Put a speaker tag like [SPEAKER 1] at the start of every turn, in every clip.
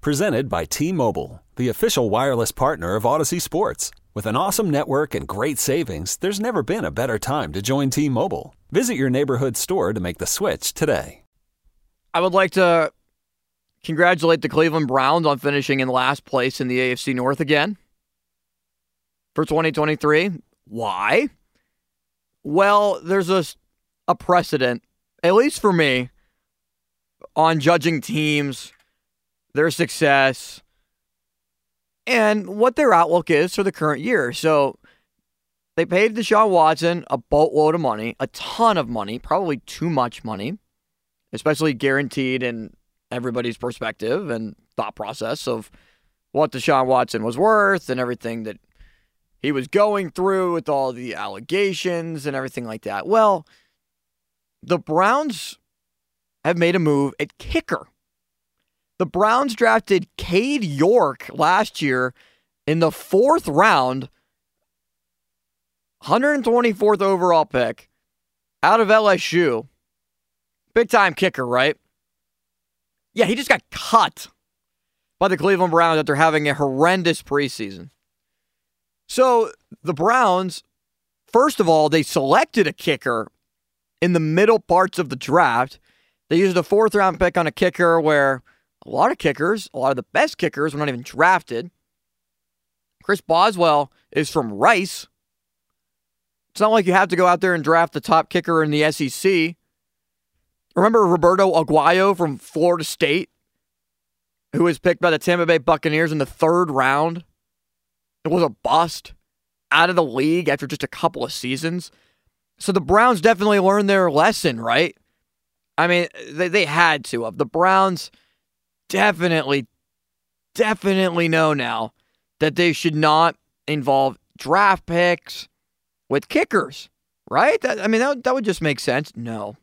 [SPEAKER 1] Presented by T Mobile, the official wireless partner of Audacy Sports. With an awesome network and great savings, there's never been a better time to join T Mobile. Visit your neighborhood store to make the switch today.
[SPEAKER 2] I would like to congratulate the Cleveland Browns on finishing in last place in the AFC North again for 2023. Why? Well, there's a, a precedent, at least for me, on judging teams, their success, and what their outlook is for the current year. So they paid Deshaun Watson a boatload of money, a ton of money, probably too much money, especially guaranteed in everybody's perspective and thought process of what Deshaun Watson was worth and everything that he was going through with all the allegations and everything like that. Well, the Browns have made a move at kicker. The Browns drafted Cade York last year in the fourth round, 124th overall pick out of LSU. Big time kicker, right? Yeah, he just got cut by the Cleveland Browns after having a horrendous preseason. So the Browns, first of all, they selected a kicker in the middle parts of the draft. They used a fourth round pick on a kicker where a lot of kickers, a lot of the best kickers were not even drafted. Chris Boswell is from Rice. It's not like you have to go out there and draft the top kicker in the SEC. Remember Roberto Aguayo from Florida State, who was picked by the Tampa Bay Buccaneers in the third round? It was a bust out of the league after just a couple of seasons. So the Browns definitely learned their lesson, right? I mean, they, they had to have. The Browns definitely, definitely know now that they should not involve draft picks with kickers, right? That, I mean, that, that would just make sense. No.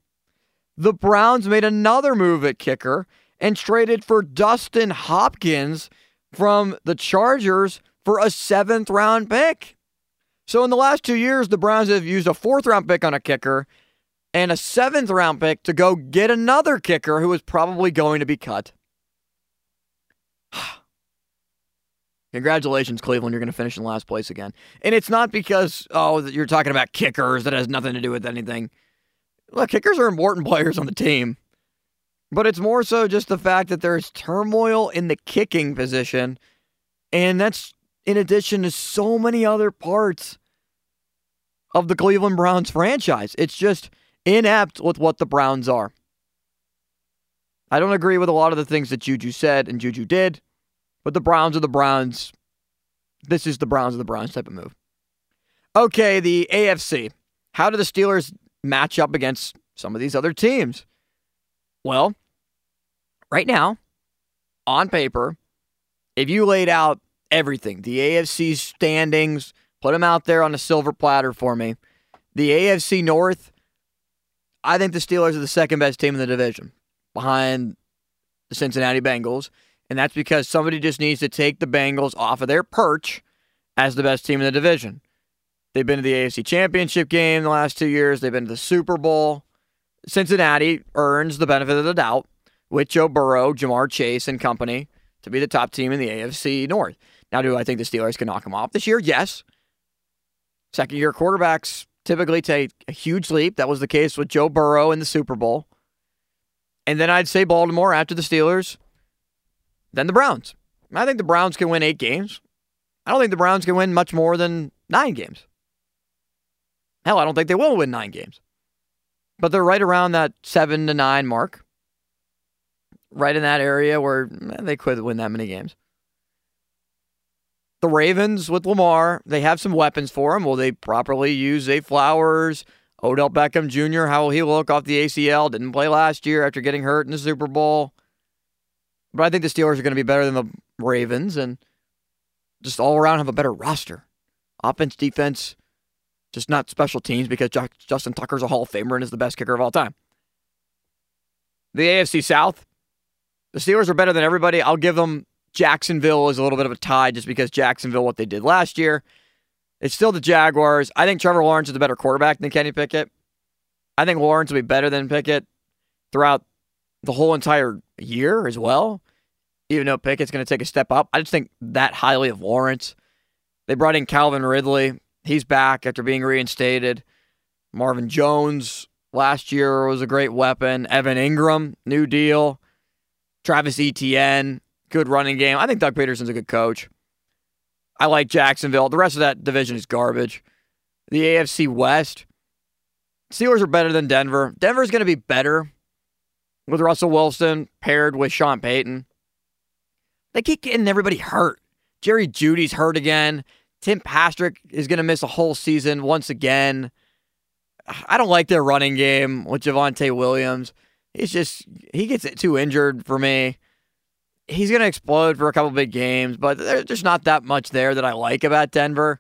[SPEAKER 2] The Browns made another move at kicker and traded for Dustin Hopkins from the Chargers for a seventh round pick. So in the last two years, the Browns have used a fourth round pick on a kicker and a seventh round pick to go get another kicker who is probably going to be cut. Congratulations, Cleveland. You're going to finish in last place again. And it's not because, oh, you're talking about kickers that has nothing to do with anything. Look, kickers are important players on the team. But it's more so just the fact that there's turmoil in the kicking position. And that's in addition to so many other parts of the Cleveland Browns franchise. It's just inept with what the Browns are. I don't agree with a lot of the things that Juju said and Juju did, but the Browns are the Browns. This is the Browns of the Browns type of move. Okay, the AFC. How do the Steelers match up against some of these other teams? Well, right now, on paper, if you laid out everything. The AFC standings, put them out there on a silver platter for me. The AFC North, I think the Steelers are the second best team in the division behind the Cincinnati Bengals. And that's because somebody just needs to take the Bengals off of their perch as the best team in the division. They've been to the AFC Championship game the last two years, they've been to the Super Bowl. Cincinnati earns the benefit of the doubt with Joe Burrow, Ja'Marr Chase, and company to be the top team in the AFC North. Now, do I think the Steelers can knock them off this year? Yes. Second year quarterbacks typically take a huge leap. That was the case with Joe Burrow in the Super Bowl. And then I'd say Baltimore after the Steelers, then the Browns. I think the Browns can win eight games. I don't think the Browns can win much more than nine games. Hell, I don't think they will win nine games. But they're right around that seven to nine mark. Right in that area where eh, they could win that many games the Ravens with Lamar, they have some weapons for him. Will they properly use Zay Flowers, Odell Beckham Jr.? How will he look off the ACL? Didn't play last year after getting hurt in the Super Bowl. But I think the Steelers are going to be better than the Ravens and just all around have a better roster. Offense, defense, just not special teams because Justin Tucker's a Hall of Famer and is the best kicker of all time. The AFC South, the Steelers are better than everybody. I'll give them Jacksonville is a little bit of a tie just because Jacksonville, what they did last year. It's still the Jaguars. I think Trevor Lawrence is a better quarterback than Kenny Pickett. I think Lawrence will be better than Pickett throughout the whole entire year as well. Even though Pickett's going to take a step up, I just think that highly of Lawrence. They brought in Calvin Ridley. He's back after being reinstated. Marvin Jones last year was a great weapon. Evan Engram, new deal. Travis Etienne, good running game. I think Doug Pederson's a good coach. I like Jacksonville. The rest of that division is garbage. The AFC West, Steelers are better than Denver. Denver's going to be better with Russell Wilson paired with Sean Payton. They keep getting everybody hurt. Jerry Jeudy's hurt again. Tim Patrick is going to miss a whole season once again. I don't like their running game with Javonte Williams. He's just, he gets it too injured for me he's going to explode for a couple big games, but there's not that much there that I like about Denver.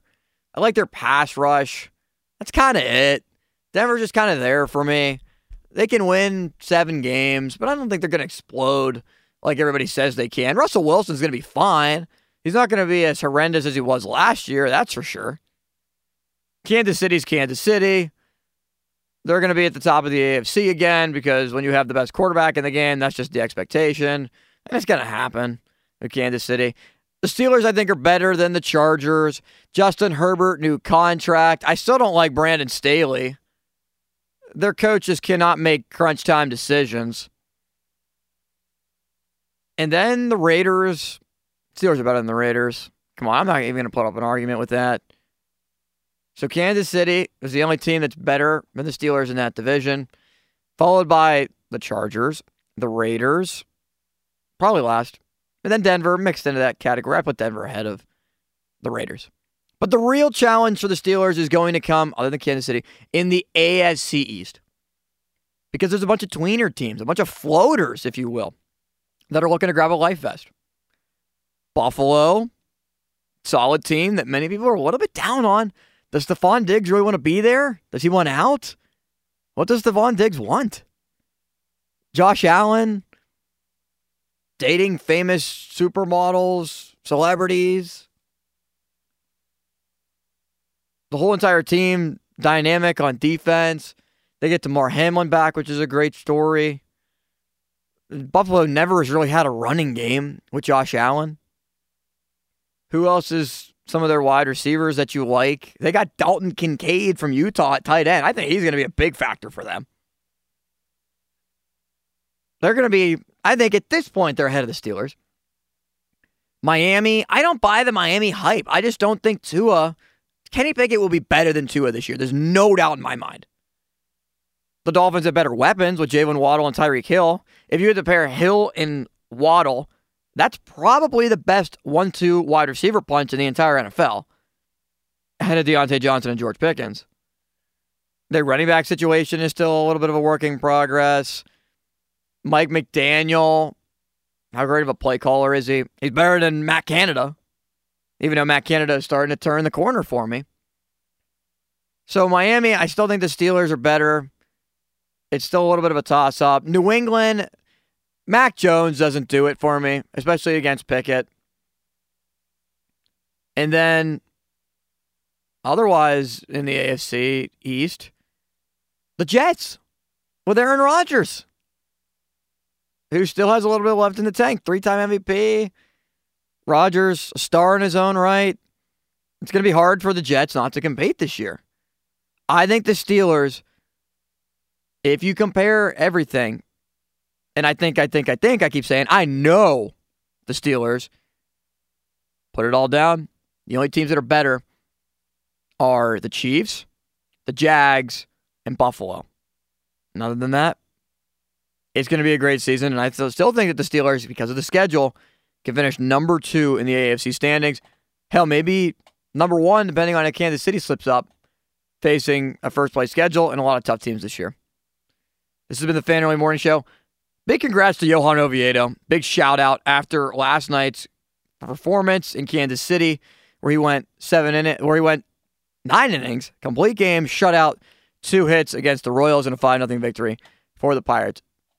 [SPEAKER 2] I like their pass rush. That's kind of it. Denver's just kind of there for me. They can win seven games, but I don't think they're going to explode like everybody says they can. Russell Wilson's going to be fine. He's not going to be as horrendous as he was last year, that's for sure. Kansas City's Kansas City. They're going to be at the top of the AFC again because when you have the best quarterback in the game, that's just the expectation. And it's going to happen in Kansas City. The Steelers, I think, are better than the Chargers. Justin Herbert, new contract. I still don't like Brandon Staley. Their coaches cannot make crunch time decisions. And then the Raiders. Steelers are better than the Raiders. Come on, I'm not even going to put up an argument with that. So Kansas City is the only team that's better than the Steelers in that division, followed by the Chargers, the Raiders, probably last. And then Denver mixed into that category. I put Denver ahead of the Raiders. But the real challenge for the Steelers is going to come, other than Kansas City, in the AFC East. Because there's a bunch of tweener teams, a bunch of floaters, if you will, that are looking to grab a life vest. Buffalo, solid team that many people are a little bit down on. Does Stefon Diggs really want to be there? Does he want out? What does Stefon Diggs want? Josh Allen, dating famous supermodels, celebrities. The whole entire team dynamic on defense. They get Damar Hamlin back, which is a great story. Buffalo never has really had a running game with Josh Allen. Who else is some of their wide receivers that you like? They got Dalton Kincaid from Utah at tight end. I think he's going to be a big factor for them. They're going to be I think at this point they're ahead of the Steelers. Miami, I don't buy the Miami hype. I just don't think Tua, Kenny Pickett will be better than Tua this year. There's no doubt in my mind. The Dolphins have better weapons with Jaylen Waddle and Tyreek Hill. If you had to pair Hill and Waddle, that's probably the best one-two wide receiver punch in the entire NFL. Ahead of Diontae Johnson and George Pickens. Their running back situation is still a little bit of a work in progress. Mike McDaniel, how great of a play caller is he? He's better than Matt Canada, even though Matt Canada is starting to turn the corner for me. So, Miami, I still think the Steelers are better. It's still a little bit of a toss up. New England, Mac Jones doesn't do it for me, especially against Pickett. And then, otherwise, in the AFC East, the Jets with Aaron Rodgers who still has a little bit left in the tank. Three time MVP. Rodgers, a star in his own right. It's going to be hard for the Jets not to compete this year. I think the Steelers, if you compare everything, and I think, I think, I think, I keep saying, I know the Steelers, put it all down. The only teams that are better are the Chiefs, the Jags, and Buffalo. And other than that, it's going to be a great season. And I still think that the Steelers, because of the schedule, can finish number two in the AFC standings. Hell, maybe number one, depending on if Kansas City slips up, facing a first place schedule and a lot of tough teams this year. This has been the Fan Early Morning Show. Big congrats to Johan Oviedo. Big shout out after last night's performance in Kansas City, where he went seven in it, where he went nine innings, complete game, shutout, two hits against the Royals in a 5 0 victory for the Pirates.